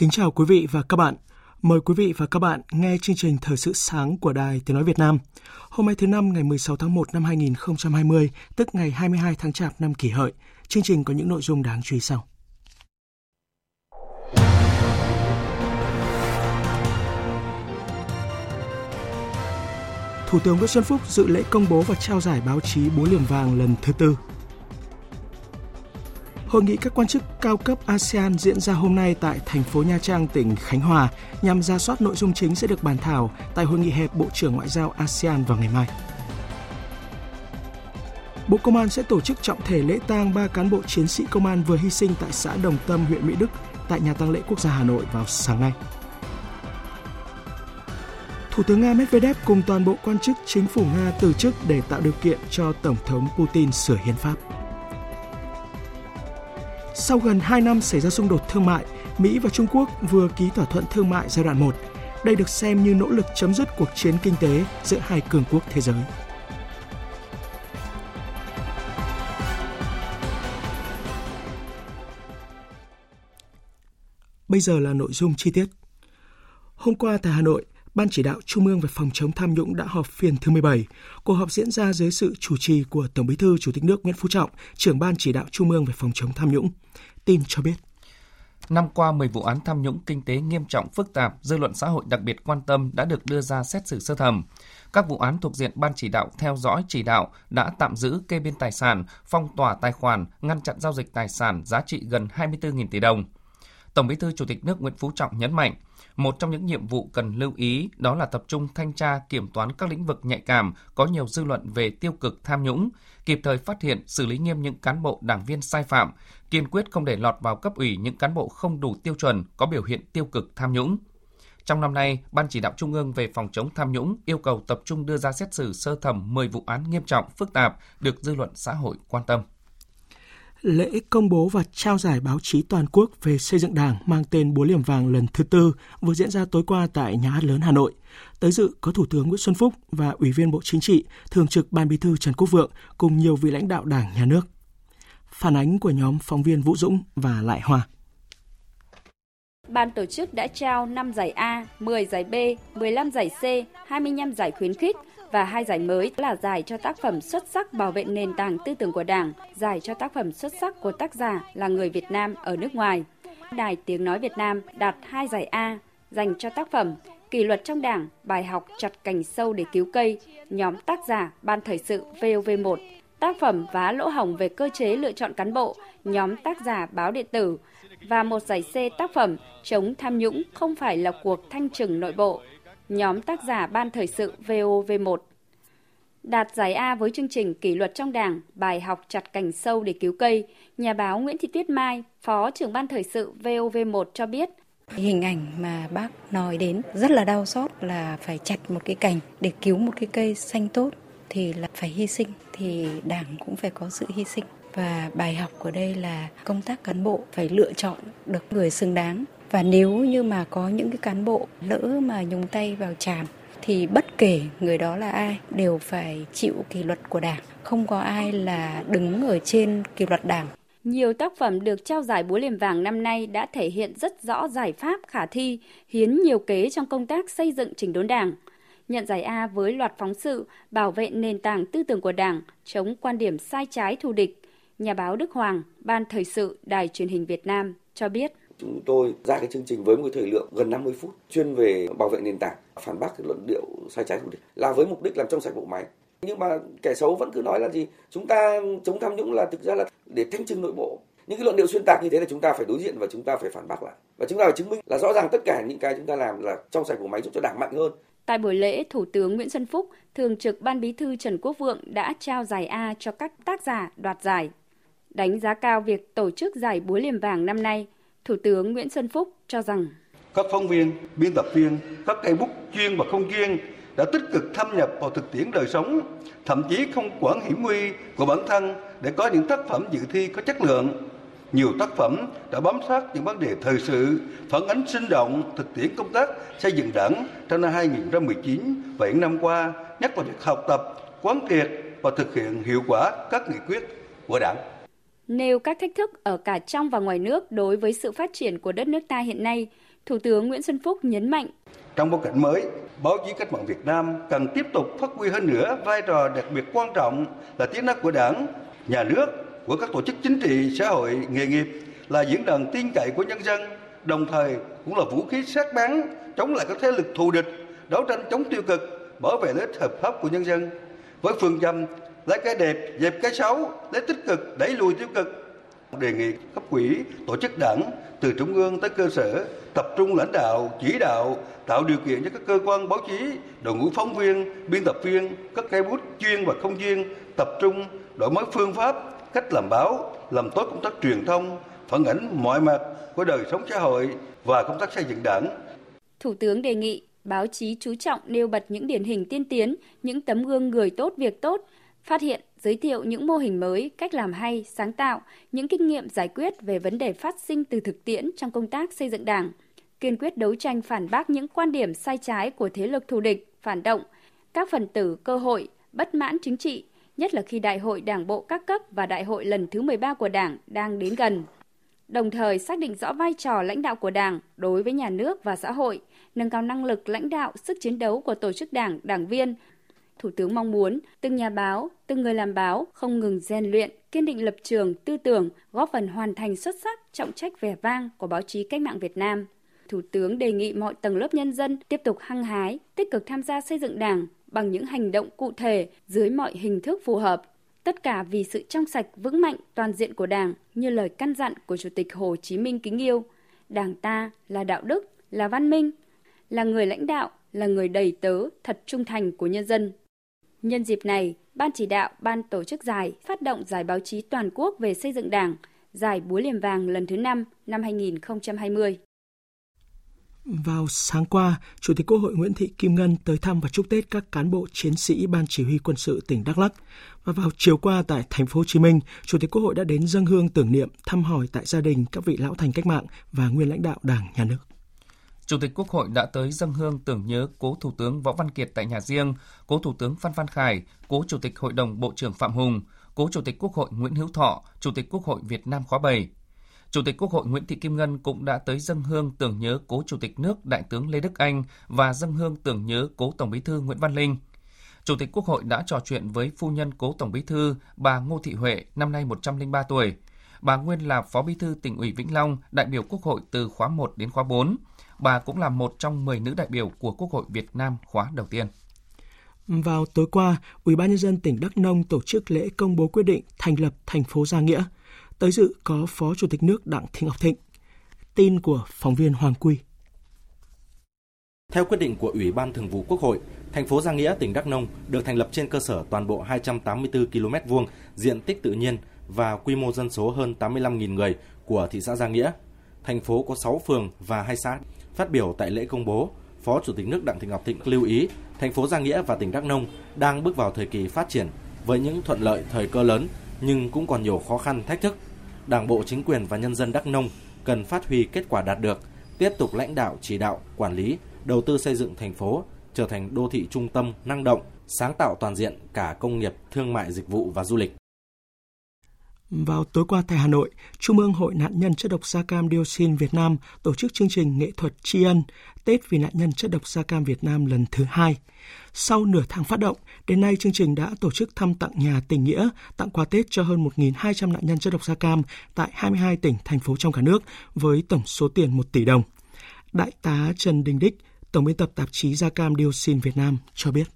Kính chào quý vị và các bạn. Mời quý vị và các bạn nghe chương trình Thời sự sáng của Đài Tiếng Nói Việt Nam. Hôm nay thứ năm ngày 16 tháng 1 năm 2020, tức ngày 22 tháng Chạp năm kỷ hợi. Chương trình có những nội dung đáng chú ý sau. Thủ tướng Nguyễn Xuân Phúc dự lễ công bố và trao giải báo chí Búa Liềm Vàng lần thứ tư Hội nghị các quan chức cao cấp ASEAN diễn ra hôm nay tại thành phố Nha Trang, tỉnh Khánh Hòa nhằm ra soát nội dung chính sẽ được bàn thảo tại hội nghị hẹp Bộ trưởng Ngoại giao ASEAN vào ngày mai. Bộ Công an sẽ tổ chức trọng thể lễ tang ba cán bộ chiến sĩ công an vừa hy sinh tại xã Đồng Tâm, huyện Mỹ Đức tại nhà tang lễ quốc gia Hà Nội vào sáng nay. Thủ tướng Nga Medvedev cùng toàn bộ quan chức chính phủ Nga từ chức để tạo điều kiện cho Tổng thống Putin sửa hiến pháp. Sau gần 2 năm xảy ra xung đột thương mại, Mỹ và Trung Quốc vừa ký thỏa thuận thương mại giai đoạn 1. Đây được xem như nỗ lực chấm dứt cuộc chiến kinh tế giữa hai cường quốc thế giới. Bây giờ là nội dung chi tiết. Hôm qua tại Hà Nội, Ban chỉ đạo Trung ương về phòng chống tham nhũng đã họp phiên thứ 17. Cuộc họp diễn ra dưới sự chủ trì của Tổng Bí thư Chủ tịch nước Nguyễn Phú Trọng, trưởng Ban chỉ đạo Trung ương về phòng chống tham nhũng. Tin cho biết. Năm qua, 10 vụ án tham nhũng kinh tế nghiêm trọng phức tạp, dư luận xã hội đặc biệt quan tâm đã được đưa ra xét xử sơ thẩm. Các vụ án thuộc diện Ban chỉ đạo theo dõi chỉ đạo đã tạm giữ kê biên tài sản, phong tỏa tài khoản, ngăn chặn giao dịch tài sản giá trị gần 24.000 tỷ đồng. Tổng Bí thư Chủ tịch nước Nguyễn Phú Trọng nhấn mạnh, một trong những nhiệm vụ cần lưu ý đó là tập trung thanh tra kiểm toán các lĩnh vực nhạy cảm có nhiều dư luận về tiêu cực tham nhũng, kịp thời phát hiện xử lý nghiêm những cán bộ đảng viên sai phạm, kiên quyết không để lọt vào cấp ủy những cán bộ không đủ tiêu chuẩn có biểu hiện tiêu cực tham nhũng. Trong năm nay, Ban chỉ đạo Trung ương về phòng chống tham nhũng yêu cầu tập trung đưa ra xét xử sơ thẩm 10 vụ án nghiêm trọng, phức tạp được dư luận xã hội quan tâm. Lễ công bố và trao giải báo chí toàn quốc về xây dựng Đảng mang tên Búa Liềm Vàng lần thứ tư vừa diễn ra tối qua tại Nhà hát lớn Hà Nội. Tới dự có Thủ tướng Nguyễn Xuân Phúc và Ủy viên Bộ Chính trị, Thường trực Ban Bí thư Trần Quốc Vượng cùng nhiều vị lãnh đạo Đảng, Nhà nước. Phản ánh của nhóm phóng viên Vũ Dũng và Lại Hoa. Ban tổ chức đã trao 5 giải A, 10 giải B, 15 giải C, 25 giải khuyến khích và hai giải mới là giải cho tác phẩm xuất sắc bảo vệ nền tảng tư tưởng của Đảng, giải cho tác phẩm xuất sắc của tác giả là người Việt Nam ở nước ngoài. Đài Tiếng Nói Việt Nam đạt hai giải A dành cho tác phẩm Kỷ luật trong Đảng, bài học chặt cành sâu để cứu cây, nhóm tác giả Ban Thời sự VOV1, tác phẩm Vá lỗ hỏng về cơ chế lựa chọn cán bộ, nhóm tác giả Báo Điện tử, và một giải C tác phẩm Chống tham nhũng không phải là cuộc thanh trừng nội bộ, nhóm tác giả Ban Thời sự VOV1. Đạt giải A với chương trình Kỷ luật trong Đảng, bài học chặt cành sâu để cứu cây, nhà báo Nguyễn Thị Tuyết Mai, Phó trưởng Ban Thời sự VOV1 cho biết. Hình ảnh mà bác nói đến rất là đau xót là phải chặt một cái cành để cứu một cái cây xanh tốt thì là phải hy sinh, thì Đảng cũng phải có sự hy sinh. Và bài học của đây là công tác cán bộ phải lựa chọn được người xứng đáng và nếu như mà có những cái cán bộ lỡ mà nhúng tay vào tràm thì bất kể người đó là ai đều phải chịu kỷ luật của đảng không có ai là đứng ở trên kỷ luật đảng nhiều tác phẩm được trao giải búa liềm vàng năm nay đã thể hiện rất rõ giải pháp khả thi, hiến nhiều kế trong công tác xây dựng chỉnh đốn đảng. Nhận giải A với loạt phóng sự bảo vệ nền tảng tư tưởng của đảng, chống quan điểm sai trái thù địch, nhà báo Đức Hoàng, Ban Thời sự Đài truyền hình Việt Nam cho biết. Chúng tôi ra cái chương trình với một thời lượng gần 50 phút chuyên về bảo vệ nền tảng, phản bác cái luận điệu sai trái thù địch là với mục đích làm trong sạch bộ máy. Nhưng mà kẻ xấu vẫn cứ nói là gì? Chúng ta chống tham nhũng là thực ra là để thanh trừng nội bộ. Những cái luận điệu xuyên tạc như thế là chúng ta phải đối diện và chúng ta phải phản bác lại. Và chúng ta phải chứng minh là rõ ràng tất cả những cái chúng ta làm là trong sạch bộ máy giúp cho đảng mạnh hơn. Tại buổi lễ, Thủ tướng Nguyễn Xuân Phúc, Thường trực Ban Bí thư Trần Quốc Vượng đã trao giải A cho các tác giả đoạt giải. Đánh giá cao việc tổ chức giải búa liềm vàng năm nay, Thủ tướng Nguyễn Xuân Phúc cho rằng các phóng viên, biên tập viên, các cây bút chuyên và không chuyên đã tích cực thâm nhập vào thực tiễn đời sống, thậm chí không quản hiểm nguy của bản thân để có những tác phẩm dự thi có chất lượng. Nhiều tác phẩm đã bám sát những vấn đề thời sự, phản ánh sinh động thực tiễn công tác xây dựng đảng trong năm 2019 và những năm qua, nhất là việc học tập, quán triệt và thực hiện hiệu quả các nghị quyết của đảng. Nêu các thách thức ở cả trong và ngoài nước đối với sự phát triển của đất nước ta hiện nay, Thủ tướng Nguyễn Xuân Phúc nhấn mạnh. Trong bối cảnh mới, báo chí cách mạng Việt Nam cần tiếp tục phát huy hơn nữa vai trò đặc biệt quan trọng là tiếng nói của Đảng, nhà nước, của các tổ chức chính trị, xã hội, nghề nghiệp là diễn đàn tin cậy của nhân dân, đồng thời cũng là vũ khí sát bắn chống lại các thế lực thù địch, đấu tranh chống tiêu cực, bảo vệ lợi ích hợp pháp của nhân dân. Với phương châm lấy cái đẹp, dẹp cái xấu, lấy tích cực, đẩy lùi tiêu cực, đề nghị cấp quỹ, tổ chức đảng từ trung ương tới cơ sở tập trung lãnh đạo, chỉ đạo, tạo điều kiện cho các cơ quan báo chí, đội ngũ phóng viên, biên tập viên, các cây bút chuyên và không chuyên tập trung đổi mới phương pháp, cách làm báo, làm tốt công tác truyền thông, phản ánh mọi mặt của đời sống xã hội và công tác xây dựng đảng. Thủ tướng đề nghị báo chí chú trọng nêu bật những điển hình tiên tiến, những tấm gương người tốt việc tốt, phát hiện, giới thiệu những mô hình mới, cách làm hay, sáng tạo, những kinh nghiệm giải quyết về vấn đề phát sinh từ thực tiễn trong công tác xây dựng Đảng, kiên quyết đấu tranh phản bác những quan điểm sai trái của thế lực thù địch, phản động, các phần tử cơ hội, bất mãn chính trị, nhất là khi Đại hội Đảng bộ các cấp và Đại hội lần thứ 13 của Đảng đang đến gần. Đồng thời xác định rõ vai trò lãnh đạo của Đảng đối với nhà nước và xã hội, nâng cao năng lực lãnh đạo, sức chiến đấu của tổ chức Đảng, đảng viên, Thủ tướng mong muốn từng nhà báo, từng người làm báo không ngừng rèn luyện, kiên định lập trường, tư tưởng, góp phần hoàn thành xuất sắc trọng trách vẻ vang của báo chí cách mạng Việt Nam. Thủ tướng đề nghị mọi tầng lớp nhân dân tiếp tục hăng hái, tích cực tham gia xây dựng Đảng bằng những hành động cụ thể dưới mọi hình thức phù hợp. Tất cả vì sự trong sạch vững mạnh toàn diện của Đảng như lời căn dặn của Chủ tịch Hồ Chí Minh kính yêu. Đảng ta là đạo đức, là văn minh, là người lãnh đạo, là người đầy tớ thật trung thành của nhân dân. Nhân dịp này, Ban chỉ đạo, Ban tổ chức giải phát động giải báo chí toàn quốc về xây dựng Đảng, giải búa liềm vàng lần thứ 5 năm 2020. Vào sáng qua, Chủ tịch Quốc hội Nguyễn Thị Kim Ngân tới thăm và chúc Tết các cán bộ chiến sĩ Ban Chỉ huy quân sự tỉnh Đắk Lắk. Và vào chiều qua tại thành phố Hồ Chí Minh, Chủ tịch Quốc hội đã đến dâng hương tưởng niệm, thăm hỏi tại gia đình các vị lão thành cách mạng và nguyên lãnh đạo Đảng, Nhà nước. Chủ tịch Quốc hội đã tới dâng hương tưởng nhớ cố Thủ tướng Võ Văn Kiệt tại nhà riêng, cố Thủ tướng Phan Văn Khải, cố Chủ tịch Hội đồng Bộ trưởng Phạm Hùng, cố Chủ tịch Quốc hội Nguyễn Hữu Thọ, Chủ tịch Quốc hội Việt Nam khóa 7. Chủ tịch Quốc hội Nguyễn Thị Kim Ngân cũng đã tới dâng hương tưởng nhớ cố Chủ tịch nước Đại tướng Lê Đức Anh và dâng hương tưởng nhớ cố Tổng Bí thư Nguyễn Văn Linh. Chủ tịch Quốc hội đã trò chuyện với phu nhân cố Tổng Bí thư bà Ngô Thị Huệ, năm nay 103 tuổi. Bà nguyên là Phó Bí thư tỉnh ủy Vĩnh Long, đại biểu Quốc hội từ khóa 1 đến khóa 4 bà cũng là một trong 10 nữ đại biểu của Quốc hội Việt Nam khóa đầu tiên. Vào tối qua, Ủy ban nhân dân tỉnh Đắk Nông tổ chức lễ công bố quyết định thành lập thành phố Gia Nghĩa. Tới dự có Phó Chủ tịch nước Đặng Thị Ngọc Thịnh. Tin của phóng viên Hoàng Quy. Theo quyết định của Ủy ban Thường vụ Quốc hội, thành phố Gia Nghĩa, tỉnh Đắk Nông được thành lập trên cơ sở toàn bộ 284 km vuông diện tích tự nhiên và quy mô dân số hơn 85.000 người của thị xã Gia Nghĩa. Thành phố có 6 phường và 2 xã Phát biểu tại lễ công bố, Phó Chủ tịch nước Đặng Thị Ngọc Thịnh lưu ý, thành phố Gia Nghĩa và tỉnh Đắk Nông đang bước vào thời kỳ phát triển với những thuận lợi thời cơ lớn nhưng cũng còn nhiều khó khăn thách thức. Đảng bộ chính quyền và nhân dân Đắk Nông cần phát huy kết quả đạt được, tiếp tục lãnh đạo chỉ đạo, quản lý, đầu tư xây dựng thành phố trở thành đô thị trung tâm năng động, sáng tạo toàn diện cả công nghiệp, thương mại dịch vụ và du lịch. Vào tối qua tại Hà Nội, Trung ương Hội nạn nhân chất độc da cam dioxin Việt Nam tổ chức chương trình nghệ thuật tri ân Tết vì nạn nhân chất độc da cam Việt Nam lần thứ hai. Sau nửa tháng phát động, đến nay chương trình đã tổ chức thăm tặng nhà tình nghĩa, tặng quà Tết cho hơn 1.200 nạn nhân chất độc da cam tại 22 tỉnh, thành phố trong cả nước với tổng số tiền 1 tỷ đồng. Đại tá Trần Đình Đích, Tổng biên tập tạp chí Da cam dioxin Việt Nam cho biết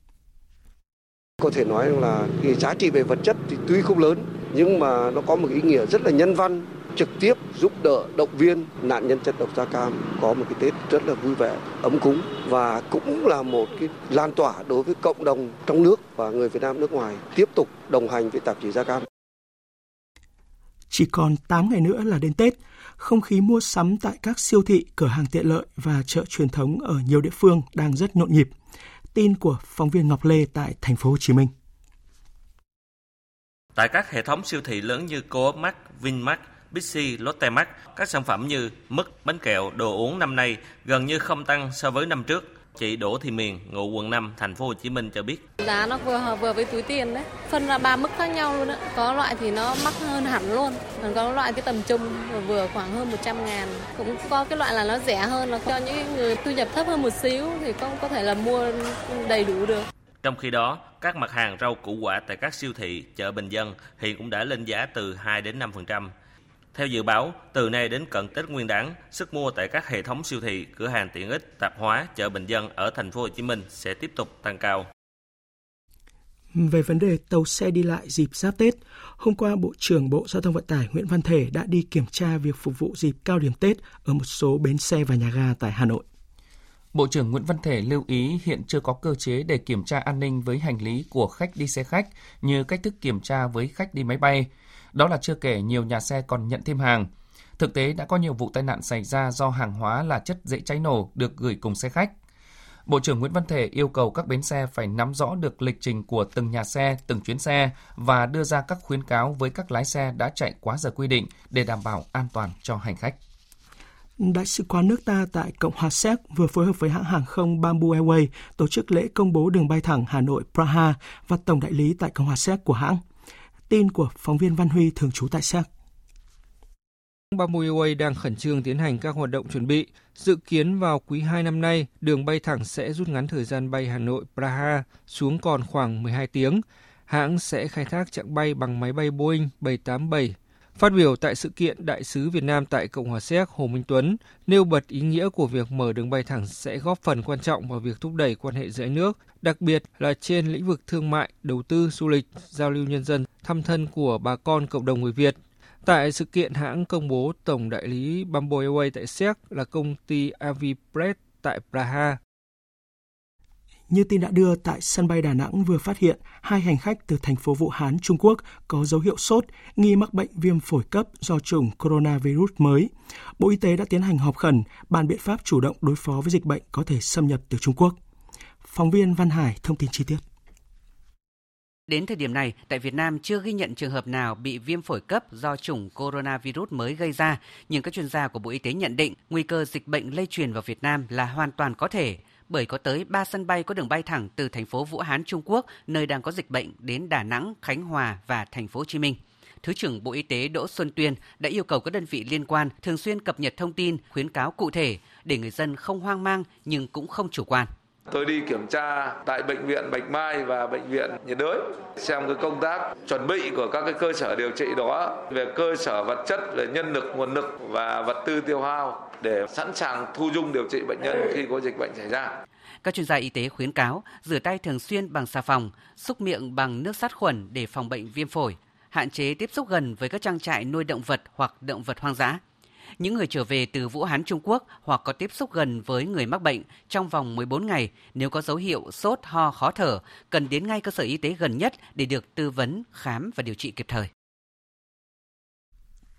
có thể nói là cái giá trị về vật chất thì tuy không lớn nhưng mà nó có một ý nghĩa rất là nhân văn trực tiếp giúp đỡ động viên nạn nhân chất độc da cam có một cái Tết rất là vui vẻ, ấm cúng và cũng là một cái lan tỏa đối với cộng đồng trong nước và người Việt Nam nước ngoài tiếp tục đồng hành với tạp chí da cam. Chỉ còn 8 ngày nữa là đến Tết, không khí mua sắm tại các siêu thị, cửa hàng tiện lợi và chợ truyền thống ở nhiều địa phương đang rất nhộn nhịp. Tin của phóng viên Ngọc Lê tại thành phố Hồ Chí Minh. Tại các hệ thống siêu thị lớn như Coop Mart, Vinmart, Bixi, Lotte Mart, các sản phẩm như mứt, bánh kẹo, đồ uống năm nay gần như không tăng so với năm trước. Chị Đỗ Thị Miền, ngụ quận 5, thành phố Hồ Chí Minh cho biết. Giá nó vừa vừa với túi tiền đấy. Phân ra ba mức khác nhau luôn đó. Có loại thì nó mắc hơn hẳn luôn. Còn có loại cái tầm trung vừa khoảng hơn 100 ngàn. Cũng có cái loại là nó rẻ hơn nó cho những người thu nhập thấp hơn một xíu thì cũng có thể là mua đầy đủ được. Trong khi đó, các mặt hàng rau củ quả tại các siêu thị, chợ bình dân hiện cũng đã lên giá từ 2 đến 5%. Theo dự báo, từ nay đến cận Tết Nguyên đán, sức mua tại các hệ thống siêu thị, cửa hàng tiện ích, tạp hóa, chợ bình dân ở thành phố Hồ Chí Minh sẽ tiếp tục tăng cao. Về vấn đề tàu xe đi lại dịp giáp Tết, hôm qua Bộ trưởng Bộ Giao thông Vận tải Nguyễn Văn Thể đã đi kiểm tra việc phục vụ dịp cao điểm Tết ở một số bến xe và nhà ga tại Hà Nội. Bộ trưởng Nguyễn Văn Thể lưu ý hiện chưa có cơ chế để kiểm tra an ninh với hành lý của khách đi xe khách như cách thức kiểm tra với khách đi máy bay. Đó là chưa kể nhiều nhà xe còn nhận thêm hàng. Thực tế đã có nhiều vụ tai nạn xảy ra do hàng hóa là chất dễ cháy nổ được gửi cùng xe khách. Bộ trưởng Nguyễn Văn Thể yêu cầu các bến xe phải nắm rõ được lịch trình của từng nhà xe, từng chuyến xe và đưa ra các khuyến cáo với các lái xe đã chạy quá giờ quy định để đảm bảo an toàn cho hành khách. Đại sứ quán nước ta tại Cộng hòa Séc vừa phối hợp với hãng hàng không Bamboo Airways tổ chức lễ công bố đường bay thẳng Hà Nội Praha và tổng đại lý tại Cộng hòa Séc của hãng. Tin của phóng viên Văn Huy thường trú tại Séc. Bamboo Airways đang khẩn trương tiến hành các hoạt động chuẩn bị. Dự kiến vào quý 2 năm nay, đường bay thẳng sẽ rút ngắn thời gian bay Hà Nội Praha xuống còn khoảng 12 tiếng. Hãng sẽ khai thác chặng bay bằng máy bay Boeing 787 Phát biểu tại sự kiện, Đại sứ Việt Nam tại Cộng hòa Séc Hồ Minh Tuấn nêu bật ý nghĩa của việc mở đường bay thẳng sẽ góp phần quan trọng vào việc thúc đẩy quan hệ giữa nước, đặc biệt là trên lĩnh vực thương mại, đầu tư, du lịch, giao lưu nhân dân, thăm thân của bà con cộng đồng người Việt. Tại sự kiện, hãng công bố tổng đại lý Bamboo Airways tại Séc là công ty Avipress tại Praha như tin đã đưa, tại sân bay Đà Nẵng vừa phát hiện hai hành khách từ thành phố Vũ Hán, Trung Quốc có dấu hiệu sốt, nghi mắc bệnh viêm phổi cấp do chủng coronavirus mới. Bộ Y tế đã tiến hành họp khẩn, bàn biện pháp chủ động đối phó với dịch bệnh có thể xâm nhập từ Trung Quốc. Phóng viên Văn Hải thông tin chi tiết. Đến thời điểm này, tại Việt Nam chưa ghi nhận trường hợp nào bị viêm phổi cấp do chủng coronavirus mới gây ra, nhưng các chuyên gia của Bộ Y tế nhận định nguy cơ dịch bệnh lây truyền vào Việt Nam là hoàn toàn có thể bởi có tới 3 sân bay có đường bay thẳng từ thành phố Vũ Hán, Trung Quốc, nơi đang có dịch bệnh đến Đà Nẵng, Khánh Hòa và thành phố Hồ Chí Minh. Thứ trưởng Bộ Y tế Đỗ Xuân Tuyên đã yêu cầu các đơn vị liên quan thường xuyên cập nhật thông tin, khuyến cáo cụ thể để người dân không hoang mang nhưng cũng không chủ quan. Tôi đi kiểm tra tại bệnh viện Bạch Mai và bệnh viện nhiệt đới xem cái công tác chuẩn bị của các cái cơ sở điều trị đó về cơ sở vật chất về nhân lực nguồn lực và vật tư tiêu hao để sẵn sàng thu dung điều trị bệnh nhân khi có dịch bệnh xảy ra. Các chuyên gia y tế khuyến cáo rửa tay thường xuyên bằng xà phòng, xúc miệng bằng nước sát khuẩn để phòng bệnh viêm phổi, hạn chế tiếp xúc gần với các trang trại nuôi động vật hoặc động vật hoang dã. Những người trở về từ Vũ Hán Trung Quốc hoặc có tiếp xúc gần với người mắc bệnh trong vòng 14 ngày nếu có dấu hiệu sốt, ho, khó thở, cần đến ngay cơ sở y tế gần nhất để được tư vấn, khám và điều trị kịp thời.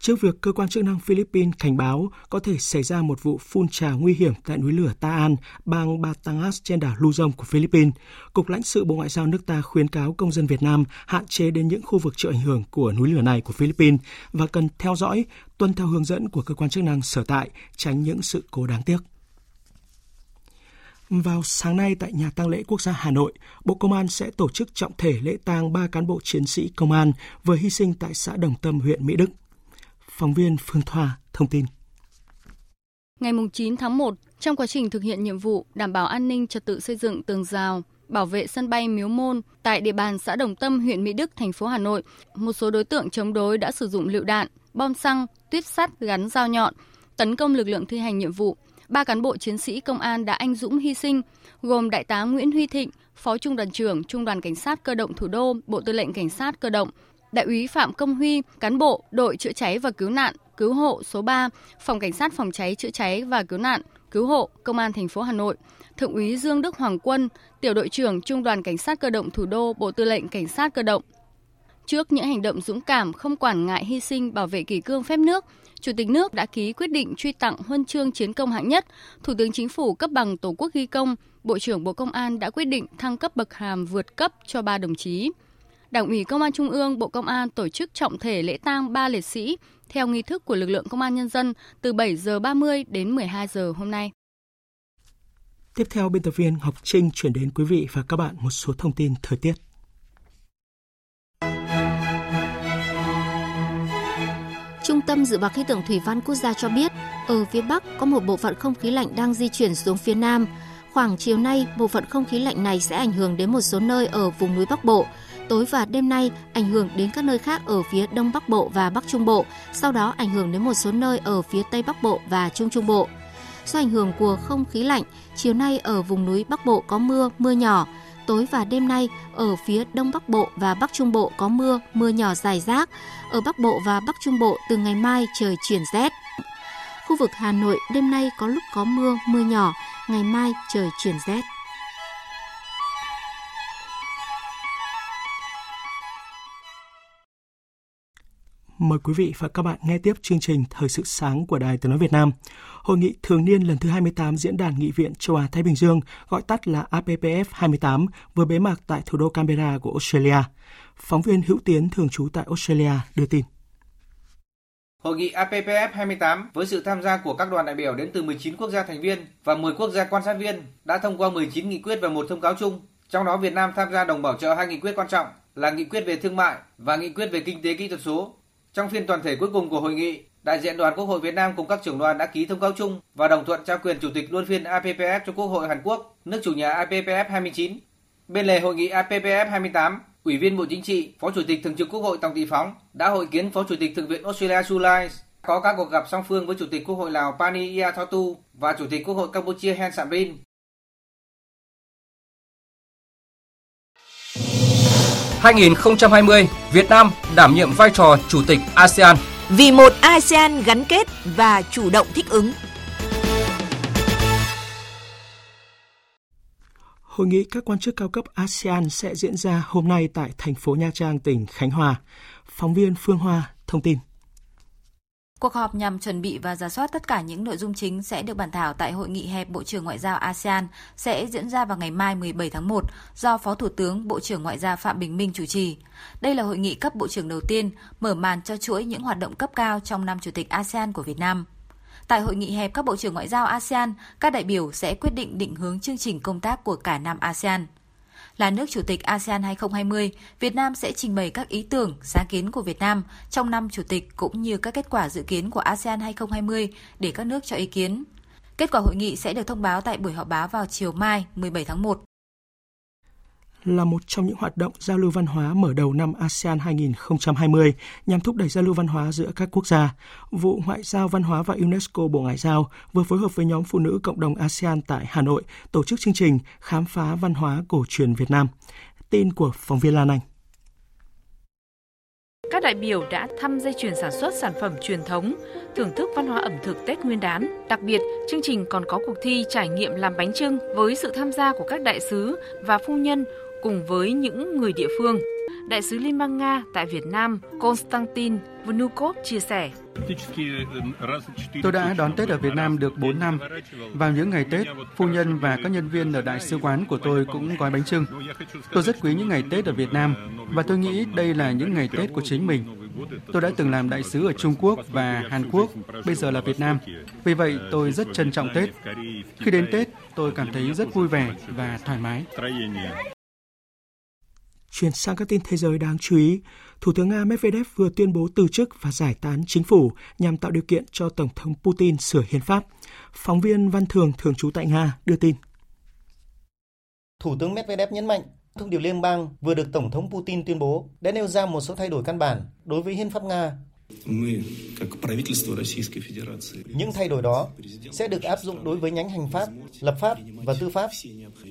Trước việc cơ quan chức năng Philippines cảnh báo có thể xảy ra một vụ phun trào nguy hiểm tại núi lửa Ta bang Batangas trên đảo Luzon của Philippines, Cục lãnh sự Bộ Ngoại giao nước ta khuyến cáo công dân Việt Nam hạn chế đến những khu vực chịu ảnh hưởng của núi lửa này của Philippines và cần theo dõi, tuân theo hướng dẫn của cơ quan chức năng sở tại, tránh những sự cố đáng tiếc. Vào sáng nay tại nhà tang lễ quốc gia Hà Nội, Bộ Công an sẽ tổ chức trọng thể lễ tang ba cán bộ chiến sĩ công an vừa hy sinh tại xã Đồng Tâm, huyện Mỹ Đức. Phóng viên Phương Thoa thông tin. Ngày 9 tháng 1, trong quá trình thực hiện nhiệm vụ đảm bảo an ninh trật tự xây dựng tường rào, bảo vệ sân bay Miếu Môn tại địa bàn xã Đồng Tâm, huyện Mỹ Đức, thành phố Hà Nội, một số đối tượng chống đối đã sử dụng lựu đạn, bom xăng, tuyếp sắt gắn dao nhọn, tấn công lực lượng thi hành nhiệm vụ. Ba cán bộ chiến sĩ công an đã anh dũng hy sinh, gồm Đại tá Nguyễn Huy Thịnh, Phó Trung đoàn trưởng Trung đoàn Cảnh sát Cơ động Thủ đô, Bộ Tư lệnh Cảnh sát Cơ động, Đại úy Phạm Công Huy, cán bộ đội chữa cháy và cứu nạn, cứu hộ số 3, Phòng Cảnh sát Phòng cháy chữa cháy và cứu nạn, cứu hộ, Công an thành phố Hà Nội, Thượng úy Dương Đức Hoàng Quân, tiểu đội trưởng Trung đoàn Cảnh sát Cơ động Thủ đô, Bộ Tư lệnh Cảnh sát Cơ động. Trước những hành động dũng cảm không quản ngại hy sinh bảo vệ kỷ cương phép nước, Chủ tịch nước đã ký quyết định truy tặng huân chương chiến công hạng nhất, Thủ tướng Chính phủ cấp bằng Tổ quốc ghi công, Bộ trưởng Bộ Công an đã quyết định thăng cấp bậc hàm vượt cấp cho ba đồng chí. Đảng ủy Công an Trung ương, Bộ Công an tổ chức trọng thể lễ tang ba liệt sĩ theo nghi thức của lực lượng Công an Nhân dân từ 7 giờ 30 đến 12 giờ hôm nay. Tiếp theo, biên tập viên Ngọc Trinh chuyển đến quý vị và các bạn một số thông tin thời tiết. Trung tâm Dự báo Khí tượng Thủy văn Quốc gia cho biết, ở phía Bắc có một bộ phận không khí lạnh đang di chuyển xuống phía Nam. Khoảng chiều nay, bộ phận không khí lạnh này sẽ ảnh hưởng đến một số nơi ở vùng núi Bắc Bộ. Tối và đêm nay ảnh hưởng đến các nơi khác ở phía Đông Bắc Bộ và Bắc Trung Bộ, sau đó ảnh hưởng đến một số nơi ở phía Tây Bắc Bộ và Trung Trung Bộ. Do ảnh hưởng của không khí lạnh, chiều nay ở vùng núi Bắc Bộ có mưa, mưa nhỏ. Tối và đêm nay ở phía Đông Bắc Bộ và Bắc Trung Bộ có mưa, mưa nhỏ dài rác. Ở Bắc Bộ và Bắc Trung Bộ từ ngày mai trời chuyển rét. Khu vực Hà Nội đêm nay có lúc có mưa, mưa nhỏ, ngày mai trời chuyển rét. Mời quý vị và các bạn nghe tiếp chương trình Thời sự sáng của Đài Tiếng Nói Việt Nam. Hội nghị thường niên lần thứ 28 Diễn đàn Nghị viện châu Á-Thái Bình Dương, gọi tắt là APPF 28, vừa bế mạc tại thủ đô Canberra của Australia. Phóng viên Hữu Tiến thường trú tại Australia đưa tin. Hội nghị APPF 28 với sự tham gia của các đoàn đại biểu đến từ 19 quốc gia thành viên và 10 quốc gia quan sát viên đã thông qua 19 nghị quyết và một thông cáo chung. Trong đó Việt Nam tham gia đồng bảo trợ hai nghị quyết quan trọng là nghị quyết về thương mại và nghị quyết về kinh tế kỹ thuật số. Trong phiên toàn thể cuối cùng của hội nghị, đại diện đoàn Quốc hội Việt Nam cùng các trưởng đoàn đã ký thông cáo chung và đồng thuận trao quyền chủ tịch luân phiên APPF cho Quốc hội Hàn Quốc, nước chủ nhà APPF 29. Bên lề hội nghị APPF 28, Ủy viên Bộ Chính trị, Phó Chủ tịch Thường trực Quốc hội Tòng Thị Phóng đã hội kiến Phó Chủ tịch Thượng viện Australia Sulai, có các cuộc gặp song phương với Chủ tịch Quốc hội Lào Pani Yathotu và Chủ tịch Quốc hội Campuchia hen Samrin. ...2020, Việt Nam đảm nhiệm vai trò Chủ tịch ASEAN. Vì một ASEAN gắn kết và chủ động thích ứng. Hội nghị các quan chức cao cấp ASEAN sẽ diễn ra hôm nay tại thành phố Nha Trang, tỉnh Khánh Hòa. Phóng viên Phương Hoa thông tin. Cuộc họp nhằm chuẩn bị và giả soát tất cả những nội dung chính sẽ được bàn thảo tại Hội nghị hẹp Bộ trưởng Ngoại giao ASEAN sẽ diễn ra vào ngày mai 17 tháng 1 do Phó Thủ tướng Bộ trưởng Ngoại giao Phạm Bình Minh chủ trì. Đây là hội nghị cấp bộ trưởng đầu tiên mở màn cho chuỗi những hoạt động cấp cao trong năm Chủ tịch ASEAN của Việt Nam. Tại hội nghị hẹp các bộ trưởng ngoại giao ASEAN, các đại biểu sẽ quyết định định hướng chương trình công tác của cả năm ASEAN. Là nước chủ tịch ASEAN 2020, Việt Nam sẽ trình bày các ý tưởng, sáng kiến của Việt Nam trong năm chủ tịch cũng như các kết quả dự kiến của ASEAN 2020 để các nước cho ý kiến. Kết quả hội nghị sẽ được thông báo tại buổi họp báo vào chiều mai 17 tháng 1 là một trong những hoạt động giao lưu văn hóa mở đầu năm ASEAN 2020 nhằm thúc đẩy giao lưu văn hóa giữa các quốc gia. Vụ Ngoại giao Văn hóa và UNESCO Bộ Ngoại giao vừa phối hợp với nhóm phụ nữ cộng đồng ASEAN tại Hà Nội tổ chức chương trình Khám phá văn hóa cổ truyền Việt Nam. Tin của phóng viên Lan Anh. Các đại biểu đã thăm dây chuyền sản xuất sản phẩm truyền thống, thưởng thức văn hóa ẩm thực Tết Nguyên đán. Đặc biệt, chương trình còn có cuộc thi trải nghiệm làm bánh trưng với sự tham gia của các đại sứ và phu nhân cùng với những người địa phương. Đại sứ Liên bang Nga tại Việt Nam Konstantin Vnukov chia sẻ. Tôi đã đón Tết ở Việt Nam được 4 năm. Vào những ngày Tết, phu nhân và các nhân viên ở đại sứ quán của tôi cũng gói bánh trưng. Tôi rất quý những ngày Tết ở Việt Nam và tôi nghĩ đây là những ngày Tết của chính mình. Tôi đã từng làm đại sứ ở Trung Quốc và Hàn Quốc, bây giờ là Việt Nam. Vì vậy, tôi rất trân trọng Tết. Khi đến Tết, tôi cảm thấy rất vui vẻ và thoải mái. Chuyển sang các tin thế giới đáng chú ý, Thủ tướng Nga Medvedev vừa tuyên bố từ chức và giải tán chính phủ nhằm tạo điều kiện cho Tổng thống Putin sửa hiến pháp. Phóng viên Văn Thường thường trú tại Nga đưa tin. Thủ tướng Medvedev nhấn mạnh, thông điệp liên bang vừa được Tổng thống Putin tuyên bố đã nêu ra một số thay đổi căn bản đối với hiến pháp Nga. Những thay đổi đó sẽ được áp dụng đối với nhánh hành pháp, lập pháp và tư pháp.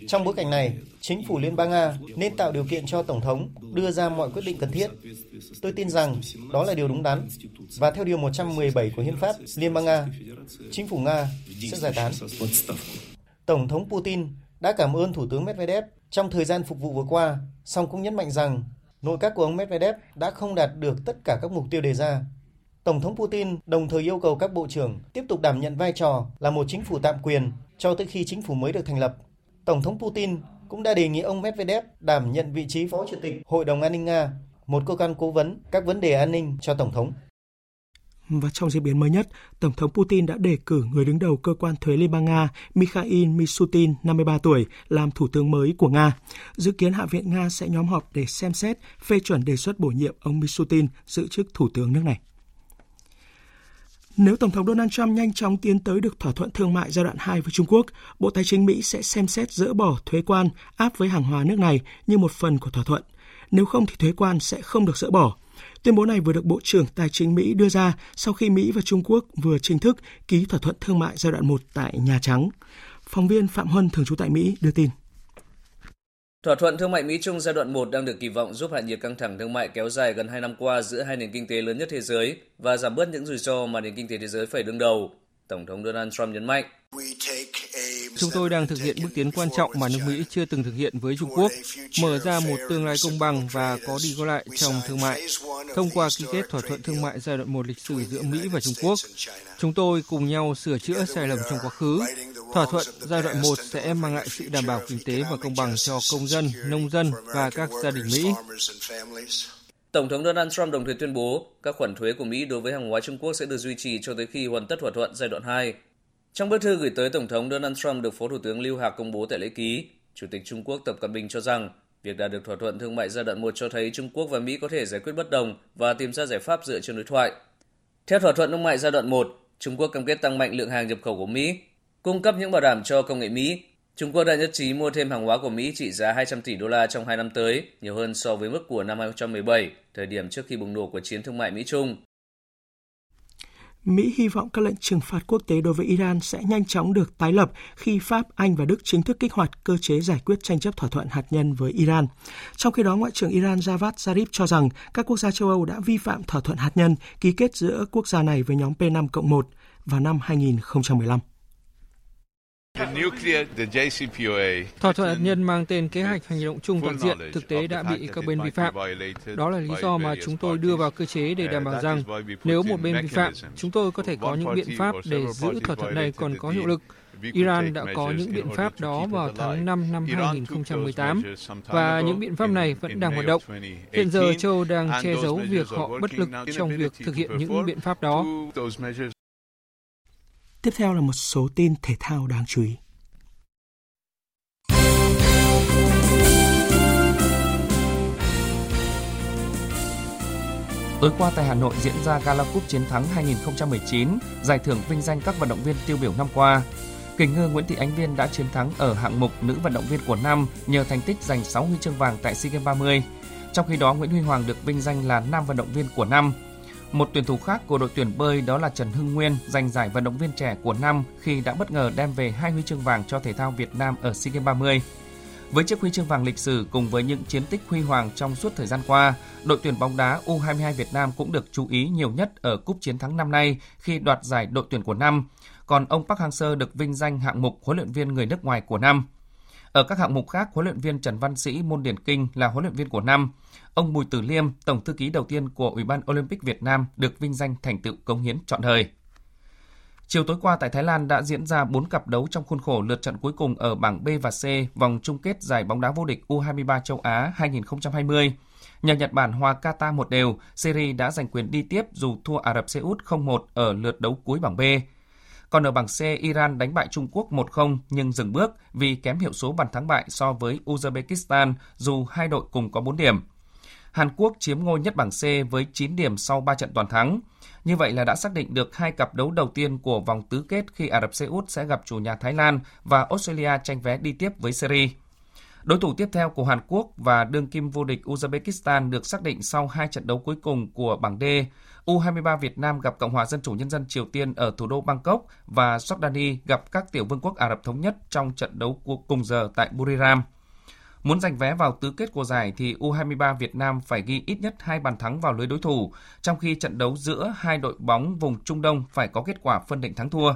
Trong bối cảnh này, chính phủ Liên bang Nga nên tạo điều kiện cho Tổng thống đưa ra mọi quyết định cần thiết. Tôi tin rằng đó là điều đúng đắn. Và theo Điều 117 của Hiến pháp Liên bang Nga, chính phủ Nga sẽ giải tán. Tổng thống Putin đã cảm ơn Thủ tướng Medvedev trong thời gian phục vụ vừa qua, song cũng nhấn mạnh rằng nội các của ông Medvedev đã không đạt được tất cả các mục tiêu đề ra. Tổng thống Putin đồng thời yêu cầu các bộ trưởng tiếp tục đảm nhận vai trò là một chính phủ tạm quyền cho tới khi chính phủ mới được thành lập. Tổng thống Putin cũng đã đề nghị ông Medvedev đảm nhận vị trí Phó Chủ tịch Hội đồng An ninh Nga, một cơ quan cố vấn các vấn đề an ninh cho Tổng thống. Và trong diễn biến mới nhất, Tổng thống Putin đã đề cử người đứng đầu cơ quan thuế Liên bang Nga Mikhail Mishutin, 53 tuổi, làm thủ tướng mới của Nga. Dự kiến Hạ viện Nga sẽ nhóm họp để xem xét phê chuẩn đề xuất bổ nhiệm ông Mishutin giữ chức thủ tướng nước này. Nếu Tổng thống Donald Trump nhanh chóng tiến tới được thỏa thuận thương mại giai đoạn 2 với Trung Quốc, Bộ Tài chính Mỹ sẽ xem xét dỡ bỏ thuế quan áp với hàng hóa nước này như một phần của thỏa thuận. Nếu không thì thuế quan sẽ không được dỡ bỏ. Tuyên bố này vừa được Bộ trưởng Tài chính Mỹ đưa ra sau khi Mỹ và Trung Quốc vừa chính thức ký thỏa thuận thương mại giai đoạn 1 tại Nhà Trắng. Phóng viên Phạm Huân thường trú tại Mỹ đưa tin. Thỏa thuận thương mại Mỹ-Trung giai đoạn 1 đang được kỳ vọng giúp hạ nhiệt căng thẳng thương mại kéo dài gần 2 năm qua giữa hai nền kinh tế lớn nhất thế giới và giảm bớt những rủi ro mà nền kinh tế thế giới phải đương đầu. Tổng thống Donald Trump nhấn mạnh. Chúng tôi đang thực hiện bước tiến quan trọng mà nước Mỹ chưa từng thực hiện với Trung Quốc, mở ra một tương lai công bằng và có đi có lại trong thương mại. Thông qua ký kết thỏa thuận thương mại giai đoạn một lịch sử giữa Mỹ và Trung Quốc, chúng tôi cùng nhau sửa chữa sai lầm trong quá khứ. Thỏa thuận giai đoạn 1 sẽ mang lại sự đảm bảo kinh tế và công bằng cho công dân, nông dân và các gia đình Mỹ. Tổng thống Donald Trump đồng thời tuyên bố các khoản thuế của Mỹ đối với hàng hóa Trung Quốc sẽ được duy trì cho tới khi hoàn tất thỏa thuận giai đoạn 2. Trong bức thư gửi tới Tổng thống Donald Trump được Phó Thủ tướng Lưu Hạc công bố tại lễ ký, Chủ tịch Trung Quốc Tập Cận Bình cho rằng việc đạt được thỏa thuận thương mại giai đoạn 1 cho thấy Trung Quốc và Mỹ có thể giải quyết bất đồng và tìm ra giải pháp dựa trên đối thoại. Theo thỏa thuận thương mại giai đoạn 1, Trung Quốc cam kết tăng mạnh lượng hàng nhập khẩu của Mỹ, cung cấp những bảo đảm cho công nghệ Mỹ. Trung Quốc đã nhất trí mua thêm hàng hóa của Mỹ trị giá 200 tỷ đô la trong 2 năm tới, nhiều hơn so với mức của năm 2017, thời điểm trước khi bùng nổ của chiến thương mại Mỹ-Trung. Mỹ hy vọng các lệnh trừng phạt quốc tế đối với Iran sẽ nhanh chóng được tái lập khi Pháp, Anh và Đức chính thức kích hoạt cơ chế giải quyết tranh chấp thỏa thuận hạt nhân với Iran. Trong khi đó, Ngoại trưởng Iran Javad Zarif cho rằng các quốc gia châu Âu đã vi phạm thỏa thuận hạt nhân ký kết giữa quốc gia này với nhóm P5 1 vào năm 2015. Thỏa thuận hạt nhân mang tên kế hoạch hành động chung toàn diện thực tế đã bị các bên vi phạm. Đó là lý do mà chúng tôi đưa vào cơ chế để đảm bảo rằng nếu một bên vi phạm, chúng tôi có thể có những biện pháp để giữ thỏa thuận này còn có hiệu lực. Iran đã có những biện pháp đó vào tháng 5 năm 2018 và những biện pháp này vẫn đang hoạt động. Hiện giờ châu đang che giấu việc họ bất lực trong việc thực hiện những biện pháp đó. Tiếp theo là một số tin thể thao đáng chú ý. Tối qua tại Hà Nội diễn ra Gala Cup Chiến thắng 2019, giải thưởng vinh danh các vận động viên tiêu biểu năm qua. Kình ngư Nguyễn Thị Ánh Viên đã chiến thắng ở hạng mục nữ vận động viên của năm nhờ thành tích giành 6 huy chương vàng tại SEA Games 30. Trong khi đó, Nguyễn Huy Hoàng được vinh danh là nam vận động viên của năm một tuyển thủ khác của đội tuyển bơi đó là Trần Hưng Nguyên giành giải vận động viên trẻ của năm khi đã bất ngờ đem về hai huy chương vàng cho thể thao Việt Nam ở SEA Games 30. Với chiếc huy chương vàng lịch sử cùng với những chiến tích huy hoàng trong suốt thời gian qua, đội tuyển bóng đá U22 Việt Nam cũng được chú ý nhiều nhất ở cúp chiến thắng năm nay khi đoạt giải đội tuyển của năm. Còn ông Park Hang-seo được vinh danh hạng mục huấn luyện viên người nước ngoài của năm. Ở các hạng mục khác, huấn luyện viên Trần Văn Sĩ môn điển kinh là huấn luyện viên của năm. Ông Bùi Tử Liêm, tổng thư ký đầu tiên của Ủy ban Olympic Việt Nam được vinh danh thành tựu công hiến trọn đời. Chiều tối qua tại Thái Lan đã diễn ra 4 cặp đấu trong khuôn khổ lượt trận cuối cùng ở bảng B và C vòng chung kết giải bóng đá vô địch U23 châu Á 2020. Nhà Nhật Bản hòa Qatar một đều, Syria đã giành quyền đi tiếp dù thua Ả Rập Xê Út 0-1 ở lượt đấu cuối bảng B. Còn ở bảng C, Iran đánh bại Trung Quốc 1-0 nhưng dừng bước vì kém hiệu số bàn thắng bại so với Uzbekistan dù hai đội cùng có 4 điểm. Hàn Quốc chiếm ngôi nhất bảng C với 9 điểm sau 3 trận toàn thắng. Như vậy là đã xác định được hai cặp đấu đầu tiên của vòng tứ kết khi Ả Rập Xê Út sẽ gặp chủ nhà Thái Lan và Australia tranh vé đi tiếp với Syria. Đối thủ tiếp theo của Hàn Quốc và đương kim vô địch Uzbekistan được xác định sau hai trận đấu cuối cùng của bảng D. U23 Việt Nam gặp Cộng hòa Dân chủ Nhân dân Triều Tiên ở thủ đô Bangkok và Jordani gặp các tiểu vương quốc Ả Rập Thống Nhất trong trận đấu cùng giờ tại Buriram. Muốn giành vé vào tứ kết của giải thì U23 Việt Nam phải ghi ít nhất hai bàn thắng vào lưới đối thủ, trong khi trận đấu giữa hai đội bóng vùng Trung Đông phải có kết quả phân định thắng thua.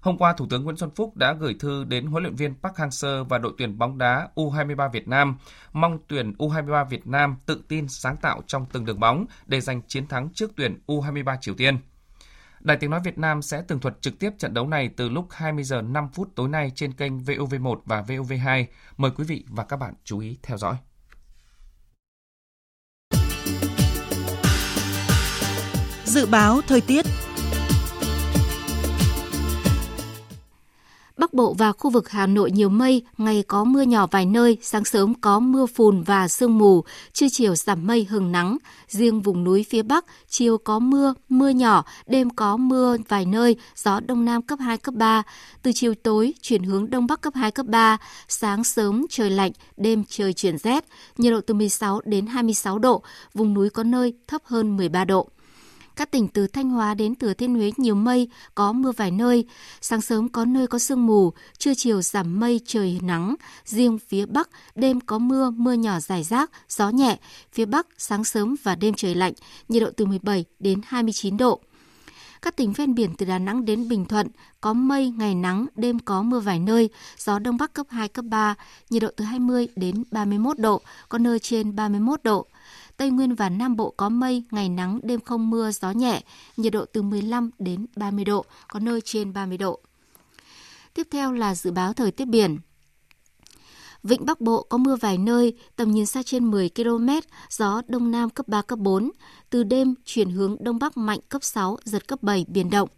Hôm qua, Thủ tướng Nguyễn Xuân Phúc đã gửi thư đến huấn luyện viên Park Hang-seo và đội tuyển bóng đá U23 Việt Nam, mong tuyển U23 Việt Nam tự tin sáng tạo trong từng đường bóng để giành chiến thắng trước tuyển U23 Triều Tiên. Đài Tiếng Nói Việt Nam sẽ tường thuật trực tiếp trận đấu này từ lúc 20 giờ 5 phút tối nay trên kênh VOV1 và VOV2. Mời quý vị và các bạn chú ý theo dõi. Dự báo thời tiết Bắc Bộ và khu vực Hà Nội nhiều mây, ngày có mưa nhỏ vài nơi, sáng sớm có mưa phùn và sương mù, trưa chiều giảm mây hừng nắng. Riêng vùng núi phía Bắc, chiều có mưa, mưa nhỏ, đêm có mưa vài nơi, gió Đông Nam cấp 2, cấp 3. Từ chiều tối, chuyển hướng Đông Bắc cấp 2, cấp 3. Sáng sớm trời lạnh, đêm trời chuyển rét, nhiệt độ từ 16 đến 26 độ, vùng núi có nơi thấp hơn 13 độ. Các tỉnh từ Thanh Hóa đến Thừa Thiên Huế nhiều mây, có mưa vài nơi. Sáng sớm có nơi có sương mù, trưa chiều giảm mây trời nắng. Riêng phía Bắc, đêm có mưa, mưa nhỏ rải rác, gió nhẹ. Phía Bắc, sáng sớm và đêm trời lạnh, nhiệt độ từ 17 đến 29 độ. Các tỉnh ven biển từ Đà Nẵng đến Bình Thuận có mây, ngày nắng, đêm có mưa vài nơi, gió đông bắc cấp 2, cấp 3, nhiệt độ từ 20 đến 31 độ, có nơi trên 31 độ. Tây Nguyên và Nam Bộ có mây, ngày nắng, đêm không mưa, gió nhẹ, nhiệt độ từ 15 đến 30 độ, có nơi trên 30 độ. Tiếp theo là dự báo thời tiết biển. Vịnh Bắc Bộ có mưa vài nơi, tầm nhìn xa trên 10 km, gió Đông Nam cấp 3, cấp 4. Từ đêm chuyển hướng Đông Bắc mạnh cấp 6, giật cấp 7, biển động.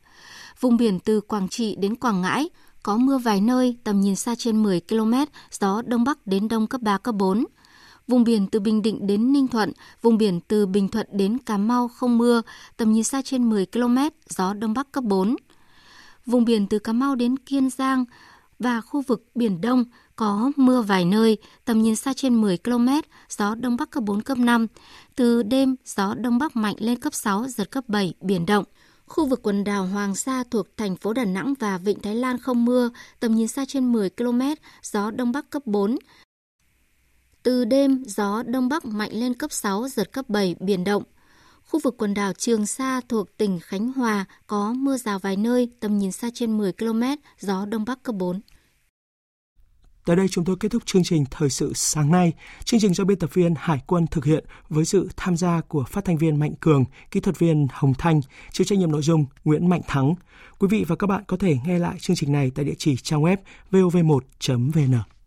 Vùng biển từ Quảng Trị đến Quảng Ngãi có mưa vài nơi, tầm nhìn xa trên 10 km, gió Đông Bắc đến Đông cấp 3, cấp 4. Vùng biển từ Bình Định đến Ninh Thuận, vùng biển từ Bình Thuận đến Cà Mau không mưa, tầm nhìn xa trên 10 km, gió Đông Bắc cấp 4. Vùng biển từ Cà Mau đến Kiên Giang và khu vực Biển Đông có mưa vài nơi, tầm nhìn xa trên 10 km, gió Đông Bắc cấp 4, cấp 5. Từ đêm, gió Đông Bắc mạnh lên cấp 6, giật cấp 7, biển động. Khu vực quần đảo Hoàng Sa thuộc thành phố Đà Nẵng và Vịnh Thái Lan không mưa, tầm nhìn xa trên 10 km, gió Đông Bắc cấp 4, từ đêm, gió Đông Bắc mạnh lên cấp 6, giật cấp 7, biển động. Khu vực quần đảo Trường Sa thuộc tỉnh Khánh Hòa có mưa rào vài nơi, tầm nhìn xa trên 10 km, gió Đông Bắc cấp 4. tại đây chúng tôi kết thúc chương trình Thời sự sáng nay. Chương trình do biên tập viên Hải quân thực hiện với sự tham gia của phát thanh viên Mạnh Cường, kỹ thuật viên Hồng Thanh, chịu trách nhiệm nội dung Nguyễn Mạnh Thắng. Quý vị và các bạn có thể nghe lại chương trình này tại địa chỉ trang web vov1.vn.